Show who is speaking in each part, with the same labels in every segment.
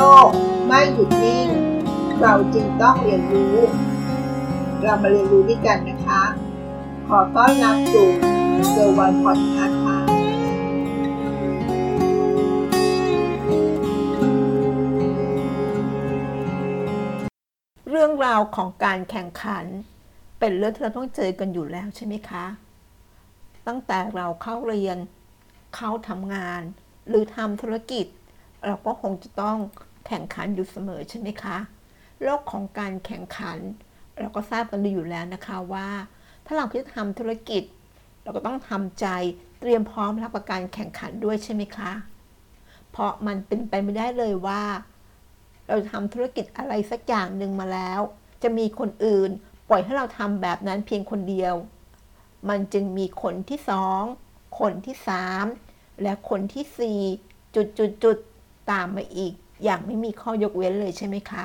Speaker 1: ลกไม่หยุดนิ่ง เราจึงต้องเรียนรู้ เรามาเรียนรู้ด้วยกันนะคะ ขอต้อนรับสู่เซอร์วันพอดคาส์ค่ะเรื่องราวของการแข่งขัน เป็นเรื่องที่เราต้องเจอกันอยู่แล้วใช่ไหมคะ ตั้งแต่เราเข้าเรียน เข้าทำงาน หรือทำธุรกิจ เราก็คงจะต้อง แข่งขันอยู่เสมอใช่ไหมคะ โลกของการแข่งขัน เราก็ทราบกันดีอยู่แล้วนะคะว่า ถ้าเราคิดทำธุรกิจ เราก็ต้องทำใจเตรียมพร้อมรับกับการแข่งขันด้วยใช่ไหมคะ เพราะมันเป็นไปไม่ได้เลยว่า เราทำธุรกิจอะไรสักอย่างหนึ่งมาแล้ว จะมีคนอื่นปล่อยให้เราทำแบบนั้นเพียงคนเดียว มันจึงมีคนที่สองคนที่สามและคนที่สี่จุดจุดจุดตามมาอีก อย่างไม่มีข้อยกเว้นเลยใช่ไหมคะ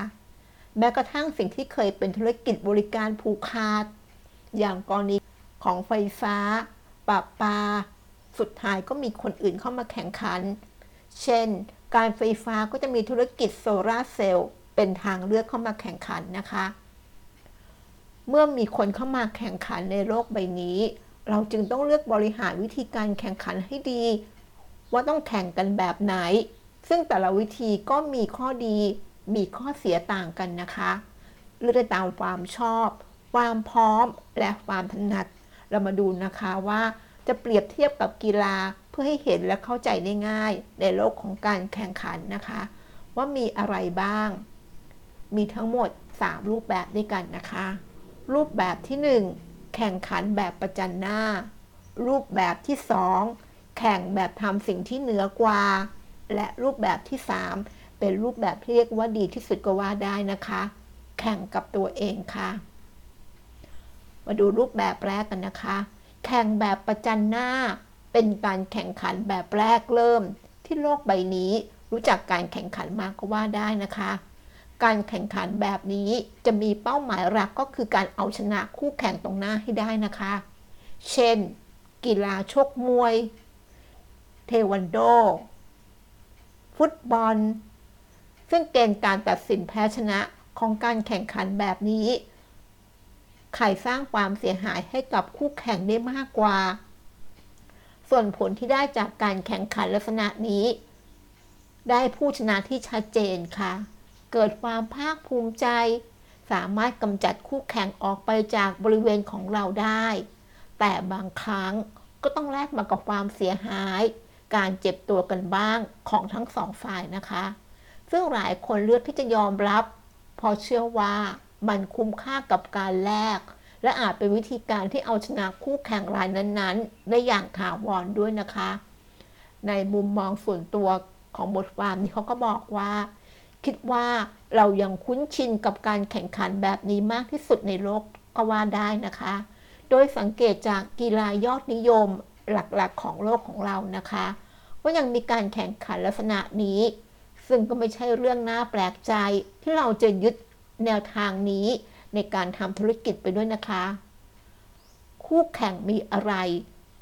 Speaker 1: แม้กระทั่งสิ่งที่เคยเป็นธุรกิจบริการผูกขาด อย่างกรณีของไฟฟ้าปราปา สุดท้ายก็มีคนอื่นเข้ามาแข่งขัน เช่น การไฟฟ้าก็จะมีธุรกิจโซลาเซลล์เป็นทางเลือกเข้ามาแข่งขันนะคะ เมื่อมีคนเข้ามาแข่งขันในโลกใบนี้ เราจึงต้องเลือกบริหารวิธีการแข่งขันให้ดี ว่าต้องแข่งกันแบบไหน ซึ่งแต่ละวิธีก็มีข้อดีมีข้อเสียต่างกันนะคะเลือกตามความชอบ ความพร้อมและความถนัด เรามาดูนะคะว่าจะเปรียบเทียบกับกีฬาเพื่อให้เห็นและเข้าใจได้ง่าย ในโลกของการแข่งขันนะคะ ว่ามีอะไรบ้าง มีทั้งหมด 3 รูปแบบด้วยกันนะคะ รูปแบบที่ 1 แข่งขันแบบประจันหน้า รูปแบบที่ 2 แข่งแบบทำสิ่งที่เหนือกว่า และรูปแบบที่ 3 เป็นรูปแบบที่เรียกว่าดีที่สุดก็ว่าได้นะคะ แข่งกับตัวเองค่ะ มาดูรูปแบบแรกกันนะคะ แข่งแบบประจันหน้า เป็นการแข่งขันแบบแรกเริ่ม ที่โลกใบนี้รู้จักการแข่งขันมากก็ว่าได้นะคะ การแข่งขันแบบนี้จะมีเป้าหมายหลักก็คือการเอาชนะคู่แข่งตรงหน้าให้ได้นะคะ เช่น กีฬาชกมวย เทควันโด ฟุตบอล ซึ่งเกณฑ์การตัดสินแพ้ชนะของการแข่งขันแบบนี้ ใครสร้างความเสียหายให้กับคู่แข่งได้มากกว่า ส่วนผลที่ได้จากการแข่งขันลักษณะนี้ ได้ผู้ชนะที่ชัดเจนค่ะ เกิดความภาคภูมิใจ สามารถกำจัดคู่แข่งออกไปจากบริเวณของเราได้ แต่บางครั้งก็ต้องแลกมากับความเสียหาย การเจ็บตัวกันบ้างของทั้งสองฝ่ายนะคะ ซึ่งหลายคนเลือกที่จะยอมรับพราะเชื่อว่ามันคุ้มค่ากับการแลกและอาจเป็นวิธีการที่เอาชนะคู่แข่งรายนั้นๆ ได้อย่างถาวรด้วยนะคะ ในมุมมองส่วนตัวของบทความนี้เขาก็บอกว่า คิดว่าเรายังคุ้นชินกับการแข่งขันแบบนี้มากที่สุดในโลกก็ว่าได้นะคะ โดยสังเกตจากกีฬายอดนิยม หลักๆของโลกของเรานะคะว่ายังมีการแข่งขันลักษณะนี้ ซึ่งก็ไม่ใช่เรื่องน่าแปลกใจที่เราจะยึดแนวทางนี้ในการทำธุรกิจไปด้วยนะคะ คู่แข่งมีอะไร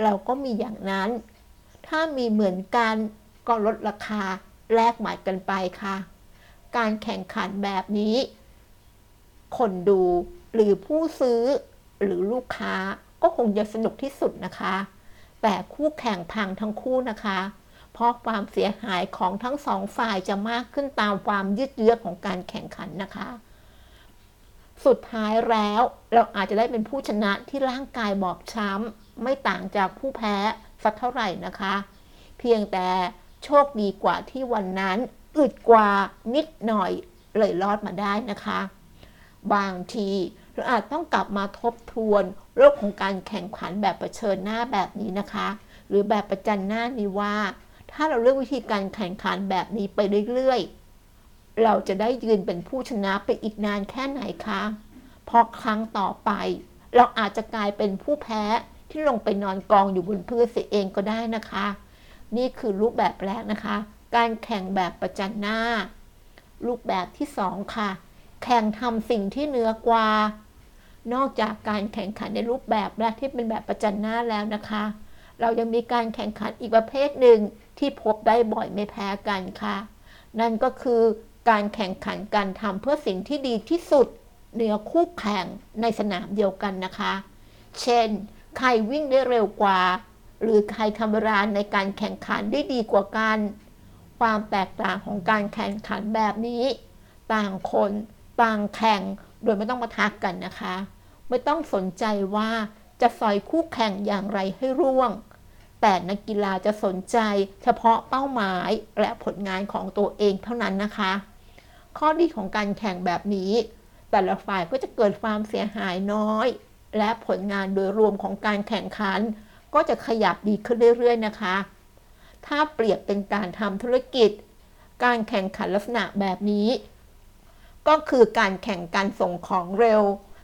Speaker 1: เราก็มีอย่างนั้น ถ้ามีเหมือนกันก็ลดราคาแลกหมายกันไปค่ะ การแข่งขันแบบนี้ คนดูหรือผู้ซื้อหรือลูกค้าก็คงจะสนุกที่สุดนะคะ แต่คู่แข่งพังทั้งคู่นะคะ เพราะความเสียหายของทั้งสองฝ่ายจะมากขึ้นตามความยืดเยื้อของการแข่งขันนะคะ สุดท้ายแล้วเราอาจจะได้เป็นผู้ชนะที่ร่างกายบอบช้ำไม่ต่างจากผู้แพ้สักเท่าไหร่นะคะ เพียงแต่โชคดีกว่าที่วันนั้นอึดกว่านิดหน่อยเลยรอดมาได้นะคะ บางที เราอาจต้องกลับมาทบทวนโลกของการแข่งขันแบบประเชิญหน้าแบบนี้นะคะ หรือแบบประจันหน้านี้ว่า ถ้าเราเลือกวิธีการแข่งขันแบบนี้ไปเรื่อยๆ เราจะได้ยืนเป็นผู้ชนะไปอีกนานแค่ไหนคะพราะครั้งต่อไป เราอาจจะกลายเป็นผู้แพ้ที่ลงไปนอนกองอยู่บนพื้นเสียเองก็ได้นะคะ นี่คือรูปแบบแรกนะคะ การแข่งแบบประจันหน้า รูปแบบที่สองค่ะ แข่งทำสิ่งที่เหนือกว่า นอกจากการแข่งขันในรูปแบบแรกที่เป็นแบบประจันหน้าแล้วนะคะ เรายังมีการแข่งขันอีกประเภทหนึ่งที่พบได้บ่อยไม่แพ้กันค่ะ นั่นก็คือการแข่งขันการทำเพื่อสิ่งที่ดีที่สุดเหนือคู่แข่งในสนามเดียวกันนะคะ เช่น ใครวิ่งได้เร็วกว่า หรือใครทำเวลาในการแข่งขันได้ดีกว่ากัน ความแตกต่างของการแข่งขันแบบนี้ ต่างคน ต่างแข่งโดยไม่ต้องมาทักกันนะคะ ไม่ต้องสนใจว่าจะสอยคู่แข่งอย่างไรให้ร่วง แต่นักกีฬาจะสนใจเฉพาะเป้าหมายและผลงานของตัวเองเท่านั้นนะคะ ข้อดีของการแข่งแบบนี้ แต่ละฝ่ายก็จะเกิดความเสียหายน้อย และผลงานโดยรวมของการแข่งขัน ก็จะขยับดีขึ้นเรื่อยๆนะคะ ถ้าเปรียบเป็นการทำธุรกิจ การแข่งขันลักษณะแบบนี้ ก็คือการแข่งการส่งของเร็ว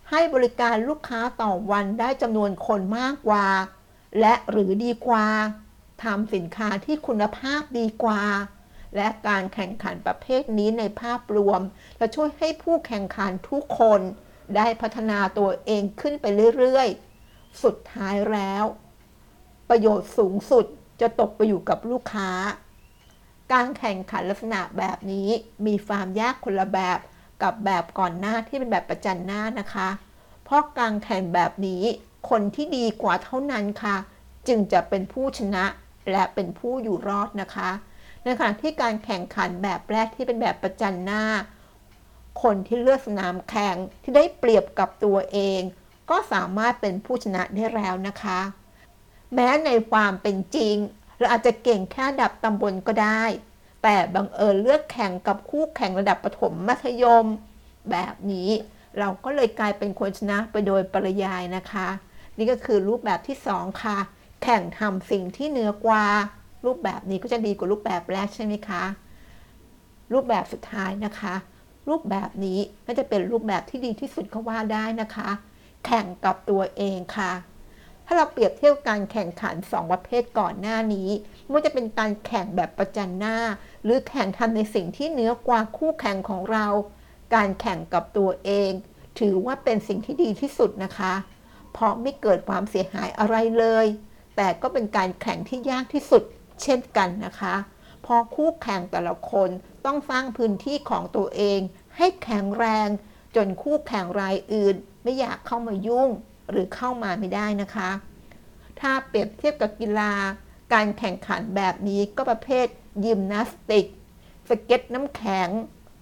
Speaker 1: ให้บริการลูกค้าต่อวันได้จำนวนคนมากกว่า และหรือดีกว่าทำสินค้าที่คุณภาพดีกว่า และการแข่งขันประเภทนี้ในภาพรวม จะช่วยให้ผู้แข่งขันทุกคนได้พัฒนาตัวเองขึ้นไปเรื่อยๆ สุดท้ายแล้ว ประโยชน์สูงสุดจะตกไปอยู่กับลูกค้า การแข่งขันลักษณะแบบนี้มีความยากคนละแบบ กับแบบก่อนหน้าที่เป็นแบบประจันหน้านะคะ เพราะการแข่งแบบนี้คนที่ดีกว่าเท่านั้นค่ะ จึงจะเป็นผู้ชนะและเป็นผู้อยู่รอดนะคะในขณะที่การแข่งขันแบบแรกที่เป็นแบบประจันหน้า คนที่เลือกสนามแข่งที่ได้เปรียบกับตัวเอง ก็สามารถเป็นผู้ชนะได้แล้วนะคะ แม้ในความเป็นจริงเราอาจจะเก่งแค่ดับตำบลก็ได้ แต่บังเอิญเลือกแข่งกับคู่แข่งระดับประถมมัธยม แบบนี้เราก็เลยกลายเป็นคนชนะไปโดยปริยายนะคะ นี่ก็คือรูปแบบที่ 2 ค่ะ แข่งทำสิ่งที่เหนือกว่า รูปแบบนี้ก็จะดีกว่ารูปแบบแรกใช่ไหมคะ รูปแบบสุดท้ายนะคะ รูปแบบนี้ก็จะเป็นรูปแบบที่ดีที่สุดก็ว่าได้นะคะ แข่งกับตัวเองค่ะ ถ้าเราเปรียบเทียบการแข่งขัน 2 ประเภทก่อนหน้านี้ไม่ว่าจะเป็นการแข่งแบบประจันหน้า หรือแข่งทำในสิ่งที่เหนือกว่าคู่แข่งของเรา การแข่งกับตัวเอง ถือว่าเป็นสิ่งที่ดีที่สุดนะคะ เพราะไม่เกิดความเสียหายอะไรเลย แต่ก็เป็นการแข่งที่ยากที่สุด เช่นกันนะคะเพราะคู่แข่งแต่ละคนต้องสร้างพื้นที่ของตัวเอง ให้แข็งแรง จนคู่แข่งรายอื่น ไม่อยากเข้ามายุ่ง หรือเข้ามาไม่ได้นะคะ ถ้าเปรียบเทียบกับกีฬา การแข่งขันแบบนี้ก็ประเภทยิมนาสติก สเก็ตน้ำแข็ง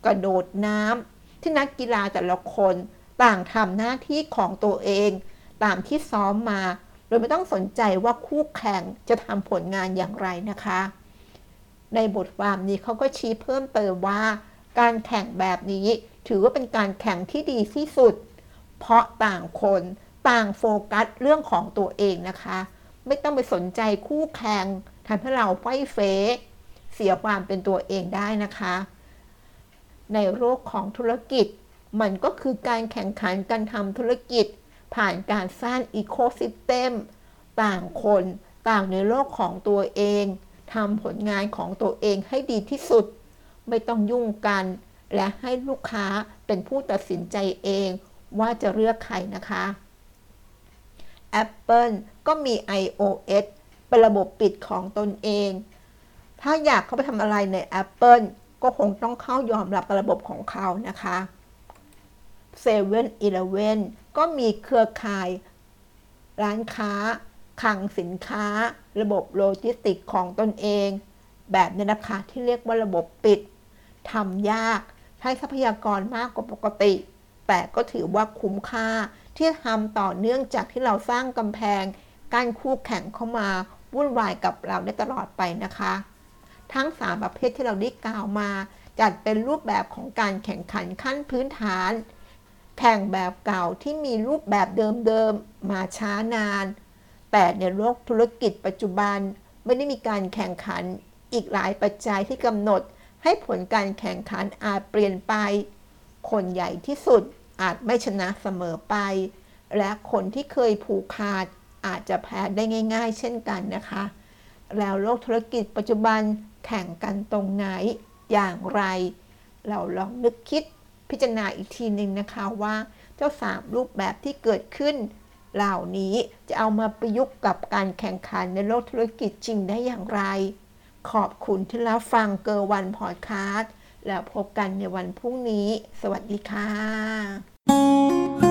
Speaker 1: กระโดดน้ำที่นักกีฬาแต่ละคนต่างทำหน้าที่ของตัวเอง ตามที่ซ้อมมา โดยไม่ต้องสนใจว่าคู่แข่งจะทำผลงานอย่างไรนะคะ ในบทความนี้เขาก็ชี้เพิ่มเติมว่า การแข่งแบบนี้ถือว่าเป็นการแข่งที่ดีที่สุด เพราะต่างคน ต่างโฟกัสเรื่องของตัวเองนะคะ ไม่ต้องไปสนใจคู่แข่งทำให้เราไฟเฟเสียความเป็นตัวเองได้นะคะ ในโลกของธุรกิจ มันก็คือการแข่งขันการทำธุรกิจ ผ่านการสร้างอีโคซิสเต็มต่างคนต่างในโลกของตัวเองทำผลงานของตัวเองให้ดีที่สุด ไม่ต้องยุ่งกัน และให้ลูกค้าเป็นผู้ตัดสินใจเองว่าจะเลือกใครนะคะ Apple ก็มี iOS เป็นระบบปิดของตนเอง ถ้าอยากเข้าไปทำอะไรใน Apple ก็คงต้องเข้ายอมรับระบบของเขานะคะ7 e เ e ่ e อก็มีเครือข่าย ร้านค้าคลังสินค้า ระบบโลจิสติกของตนเอง แบบนี้นะคะที่เรียกว่าระบบปิดทำยาก ใช้ทรัพยากรมากกว่าปกติ แต่ก็ถือว่าคุ้มค่า ที่ทำต่อเนื่องจากที่เราสร้างกำแพงการคู่แข่งเข้ามาวุ่นวายกับเราได้ตลอดไปนะคะ ทั้ง 3 ประเภทที่เราได้กล่าวมา จัดเป็นรูปแบบของการแข่งขันขั้นพื้นฐาน แข่งแบบเก่าที่มีรูปแบบเดิมๆมาช้านาน แต่ในโลกธุรกิจปัจจุบันไม่ได้มีการแข่งขันอีกหลายปัจจัยที่กำหนดให้ผลการแข่งขันอาจเปลี่ยนไป คนใหญ่ที่สุด อาจไม่ชนะเสมอไป และคนที่เคยผูกขาดอาจจะแพ้ได้ง่าย ๆ เช่นกันนะคะ แล้วโลกธุรกิจปัจจุบันแข่งกันตรงไหนอย่างไร เราลองนึกคิดพิจารณาอีกทีหนึ่งนะคะว่าเจ้าสามรูปแบบที่เกิดขึ้น เหล่านี้จะเอามาประยุกต์กับการแข่งขันในโลกธุรกิจจริงได้อย่างไร ขอบคุณที่รับฟังเกอร์วันพอดคาสต์ แล้วพบกันในวันพรุ่งนี้ สวัสดีค่ะ